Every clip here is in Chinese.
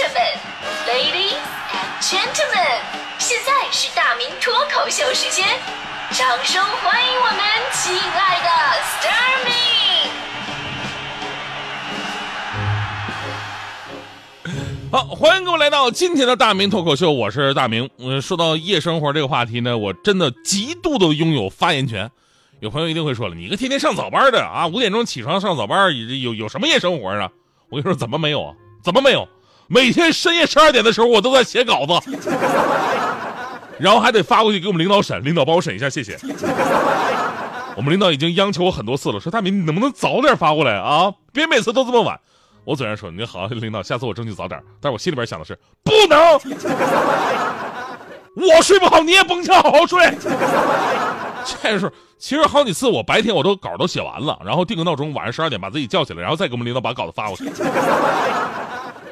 士们，Ladies and Gentlemen，现在是大明脱口秀时间，掌声欢迎我们亲爱的 s t a r m y 好，欢迎各位来到今天的大明脱口秀，我是大明。嗯，说到夜生活这个话题呢，我真的极度的拥有发言权。有朋友一定会说了，你一个天天上早班的啊，五点钟起床上早班，有有什么夜生活啊？我跟你说，怎么没有啊？怎么没有？每天深夜十二点的时候，我都在写稿子，然后还得发过去给我们领导审，领导帮我审一下，谢谢。我们领导已经央求我很多次了，说大明你能不能早点发过来啊？别每次都这么晚。我嘴上说你好，领导，下次我争取早点。但是我心里边想的是不能，我睡不好，你也甭想好好睡。这是其实好几次，我白天我都稿都写完了，然后定个闹钟，晚上十二点把自己叫起来，然后再给我们领导把稿子发过去。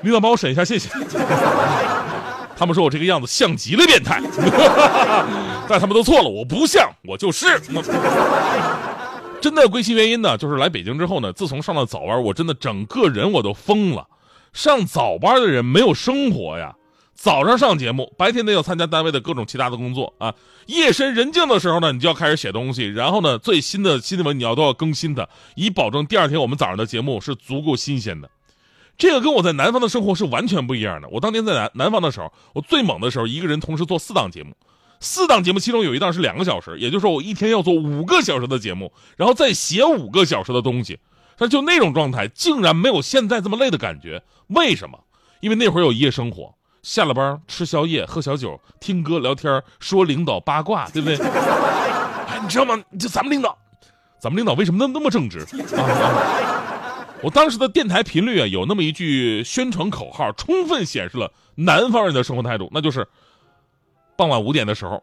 领导帮我审一下，谢谢。他们说我这个样子像极了变态，但他们都错了，我不像，我就是。真的归其原因呢，就是来北京之后呢，自从上了早班，我真的整个人我都疯了。上早班的人没有生活呀。早上上节目，白天呢要参加单位的各种其他的工作啊。夜深人静的时候呢，你就要开始写东西，然后呢，最新的新闻你要都要更新的，以保证第二天我们早上的节目是足够新鲜的。这个跟我在南方的生活是完全不一样的。我当年在南南方的时候，我最猛的时候，一个人同时做四档节目，四档节目其中有一档是两个小时，也就是说我一天要做五个小时的节目，然后再写五个小时的东西。但就那种状态，竟然没有现在这么累的感觉。为什么？因为那会儿有夜生活。下了班吃宵夜喝小酒听歌聊天说领导八卦对不对？哎，你知道吗？就咱们领导，咱们领导为什么那那么正直？我当时的电台频率啊，有那么一句宣传口号，充分显示了南方人的生活态度，那就是傍晚五点的时候，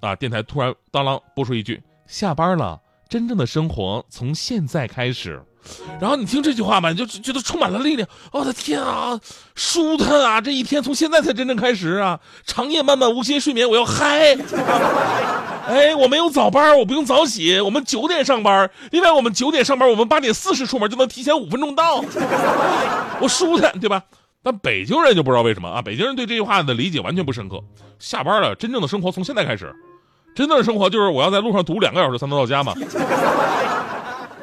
啊，电台突然当啷播出一句：“下班了，真正的生活从现在开始。”然后你听这句话吧，你就觉得充满了力量。我的天啊，舒坦啊！这一天从现在才真正开始啊！长夜漫漫无心睡眠，我要嗨！哎，我没有早班，我不用早起，我们九点上班。另外，我们九点上班，我们八点四十出门就能提前五分钟到。我舒坦，对吧？但北京人就不知道为什么啊？北京人对这句话的理解完全不深刻。下班了，真正的生活从现在开始。真正的生活就是我要在路上堵两个小时才能到家嘛？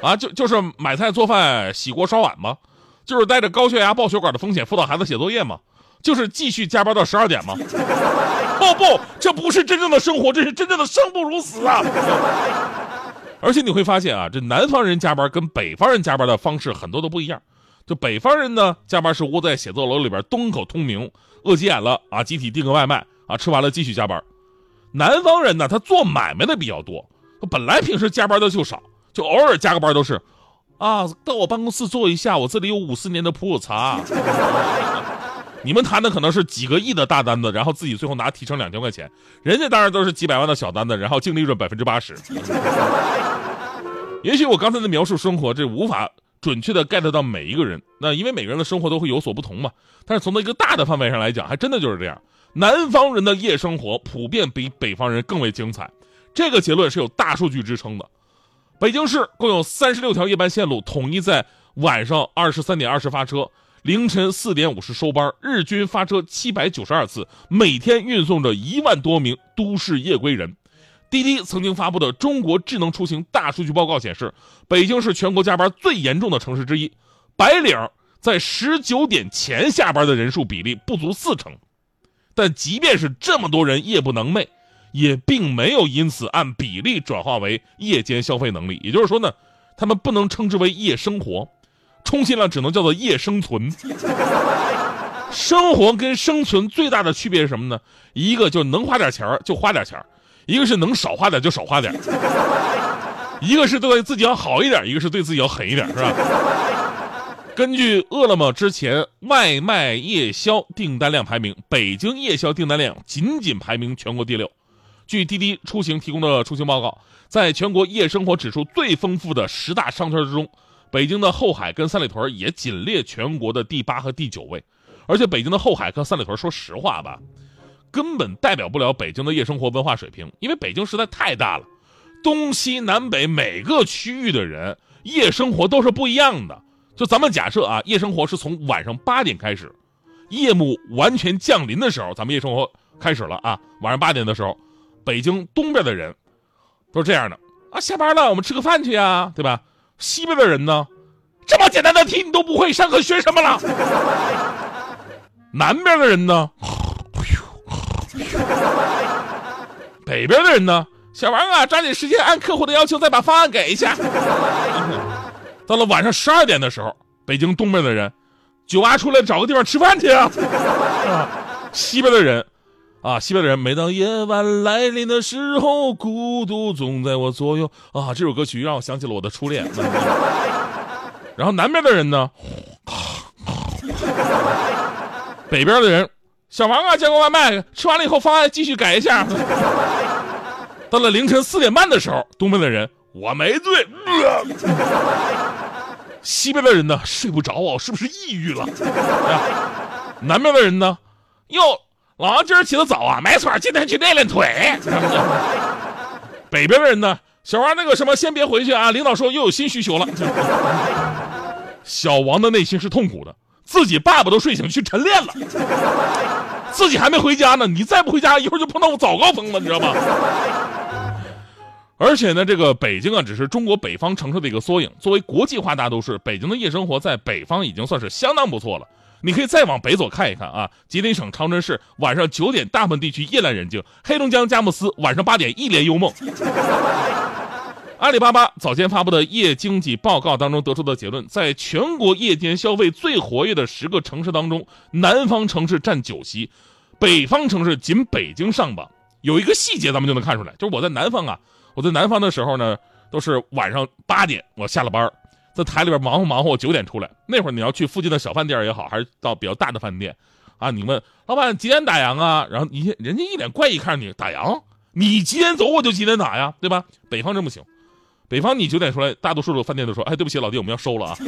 啊，就就是买菜做饭洗锅刷碗吗？就是带着高血压爆血管的风险辅导孩子写作业吗？就是继续加班到十二点吗？哦不，这不是真正的生活，这是真正的生不如死啊！而且你会发现啊，这南方人加班跟北方人加班的方式很多都不一样。就北方人呢，加班是窝在写字楼里边东口通明，饿急眼了啊，集体订个外卖啊，吃完了继续加班。南方人呢，他做买卖的比较多，他本来平时加班的就少。就偶尔加个班都是，啊，到我办公室坐一下，我这里有五十年的普洱茶。你们谈的可能是几个亿的大单子，然后自己最后拿提成两千块钱，人家当然都是几百万的小单子，然后净利润百分之八十。也许我刚才的描述生活，这无法准确的 get 到每一个人，那因为每个人的生活都会有所不同嘛。但是从一个大的范围上来讲，还真的就是这样。南方人的夜生活普遍比北方人更为精彩，这个结论是有大数据支撑的。北京市共有三十六条夜班线路，统一在晚上二十三点二十发车，凌晨四点五十收班，日均发车七百九十二次，每天运送着一万多名都市夜归人。滴滴曾经发布的中国智能出行大数据报告显示，北京是全国加班最严重的城市之一，白领在十九点前下班的人数比例不足四成。但即便是这么多人夜不能寐。也并没有因此按比例转化为夜间消费能力，也就是说呢，他们不能称之为夜生活，充其量只能叫做夜生存。生活跟生存最大的区别是什么呢？一个就是能花点钱就花点钱一个是能少花点就少花点一个是对自己要好一点，一个是对自己要狠一点，是吧？根据饿了么之前外卖夜宵订单量排名，北京夜宵订单量仅仅排名全国第六。据滴滴出行提供的出行报告，在全国夜生活指数最丰富的十大商圈之中，北京的后海跟三里屯也仅列全国的第八和第九位。而且北京的后海跟三里屯，说实话吧，根本代表不了北京的夜生活文化水平，因为北京实在太大了，东西南北每个区域的人夜生活都是不一样的。就咱们假设啊，夜生活是从晚上八点开始，夜幕完全降临的时候，咱们夜生活开始了啊。晚上八点的时候，北京东边的人都是这样的啊，下班了，我们吃个饭去呀，对吧？西边的人呢，这么简单的题你都不会，上课学什么了？南边的人呢，北边的人呢，小王啊，抓紧时间按客户的要求再把方案给一下。到了晚上十二点的时候，北京东边的人，酒吧出来找个地方吃饭去啊。西边的人，啊，西边的人，每当夜晚来临的时候，孤独总在我左右啊。这首歌曲让我想起了我的初恋。然后南边的人呢，北边的人，小王啊，叫个外卖，吃完了以后方案继续改一下。到了凌晨四点半的时候，东边的人，我没醉。西边的人呢，睡不着啊，是不是抑郁了？南边的人呢，哟，老王今儿起得早啊，没错，今天去练练腿。北边的人呢，小王那个什么，先别回去啊，领导说又有新需求了。小王的内心是痛苦的，自己爸爸都睡醒去晨练了，自己还没回家呢。你再不回家，一会儿就碰到我早高峰了，你知道吗？而且呢，这个北京啊，只是中国北方城市的一个缩影。作为国际化大都市，北京的夜生活在北方已经算是相当不错了。你可以再往北走看一看啊，吉林省长春市晚上九点，大部分地区夜阑人静；黑龙江佳木斯晚上八点一帘幽梦。阿里巴巴早前发布的夜经济报告当中得出的结论，在全国夜间消费最活跃的十个城市当中，南方城市占九席，北方城市仅北京上榜。有一个细节咱们就能看出来，就是我在南方啊，我在南方的时候呢，都是晚上八点我下了班，在台里边忙活忙活，我九点出来。那会儿你要去附近的小饭店也好，还是到比较大的饭店，啊，你问老板几点打烊啊？然后你人家一脸怪异看着你，打烊？你几点走我就几点打呀，对吧？北方真不行。北方你九点出来，大多数的饭店都说：“哎，对不起，老弟，我们要收了啊。”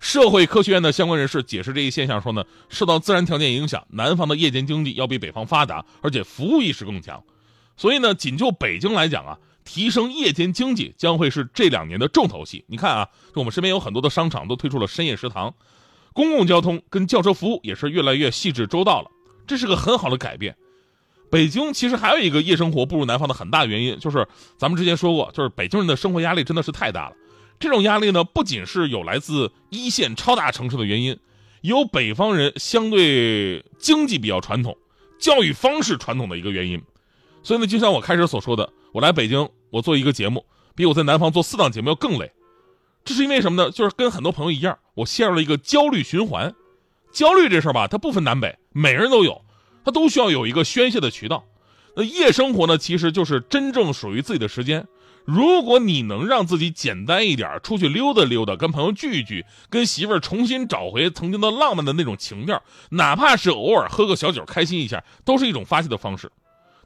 社会科学院的相关人士解释这一现象说呢，受到自然条件影响，南方的夜间经济要比北方发达，而且服务意识更强。所以呢，仅就北京来讲啊，提升夜间经济将会是这两年的重头戏。你看啊，就我们身边有很多的商场都推出了深夜食堂，公共交通跟轿车服务也是越来越细致周到了，这是个很好的改变。北京其实还有一个夜生活不如南方的很大原因，就是咱们之前说过，就是北京人的生活压力真的是太大了。这种压力呢，不仅是有来自一线超大城市的原因，有北方人相对经济比较传统、教育方式传统的一个原因。所以呢，就像我开始所说的，我来北京，我做一个节目，比我在南方做四档节目要更累。这是因为什么呢？就是跟很多朋友一样，我陷入了一个焦虑循环。焦虑这事儿吧，它不分南北，每个人都有。他都需要有一个宣泄的渠道，那夜生活呢，其实就是真正属于自己的时间。如果你能让自己简单一点，出去溜达溜达，跟朋友聚一聚，跟媳妇儿重新找回曾经的浪漫的那种情调，哪怕是偶尔喝个小酒开心一下，都是一种发泄的方式。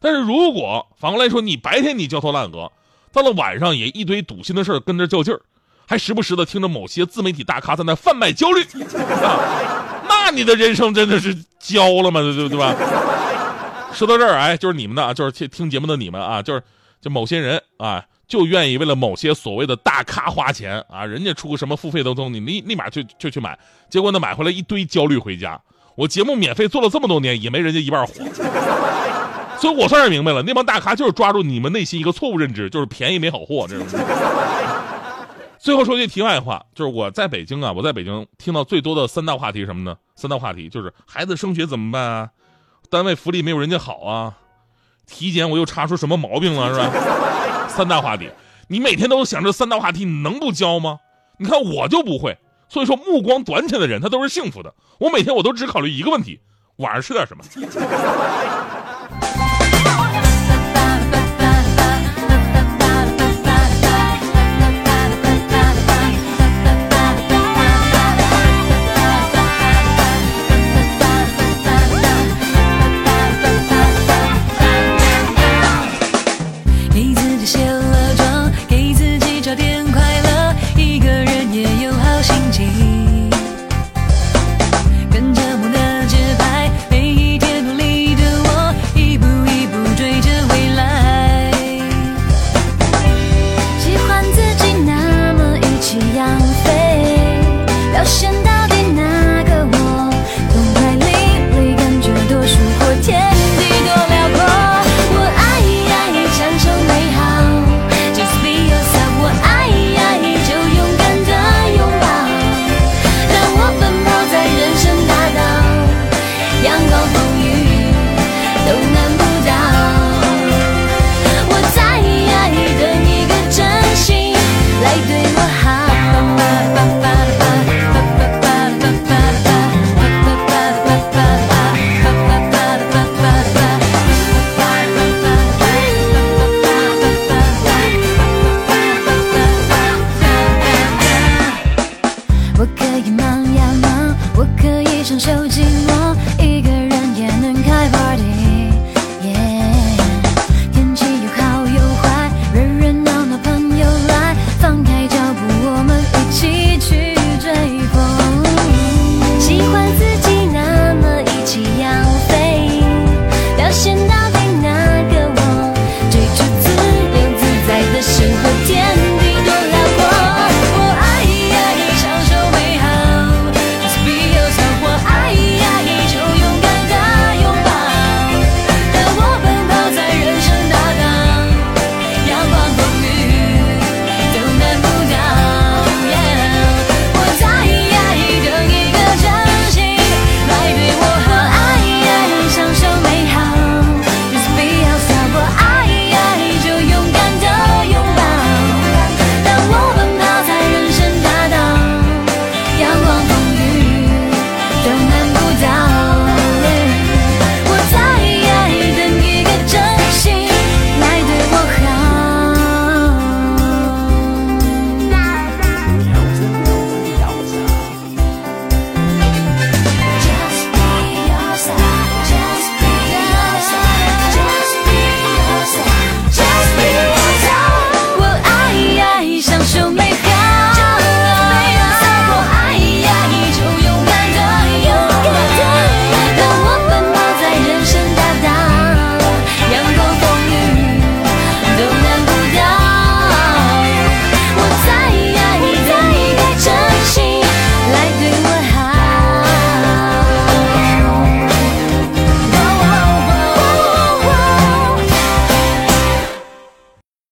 但是如果反过来说，你白天你焦头烂额，到了晚上也一堆堵心的事跟着较劲儿，还时不时的听着某些自媒体大咖在那贩卖焦虑。那你的人生真的是焦了吗？对对吧？说到这儿，哎，就是你们的，就是听听节目的你们啊，就是就某些人啊，就愿意为了某些所谓的大咖花钱啊，人家出个什么付费的东西，你立立马就就去买，结果呢买回来一堆焦虑回家。我节目免费做了这么多年，也没人家一半火，所以我算是明白了，那帮大咖就是抓住你们内心一个错误认知，就是便宜没好货这种。最后说句题外话，就是我在北京啊，我在北京听到最多的三大话题什么呢？三大话题就是孩子升学怎么办啊？单位福利没有人家好啊？体检我又查出什么毛病了是吧？三大话题，你每天都想着三大话题，你能不焦吗？你看我就不会，所以说目光短浅的人他都是幸福的。我每天我都只考虑一个问题：晚上吃点什么。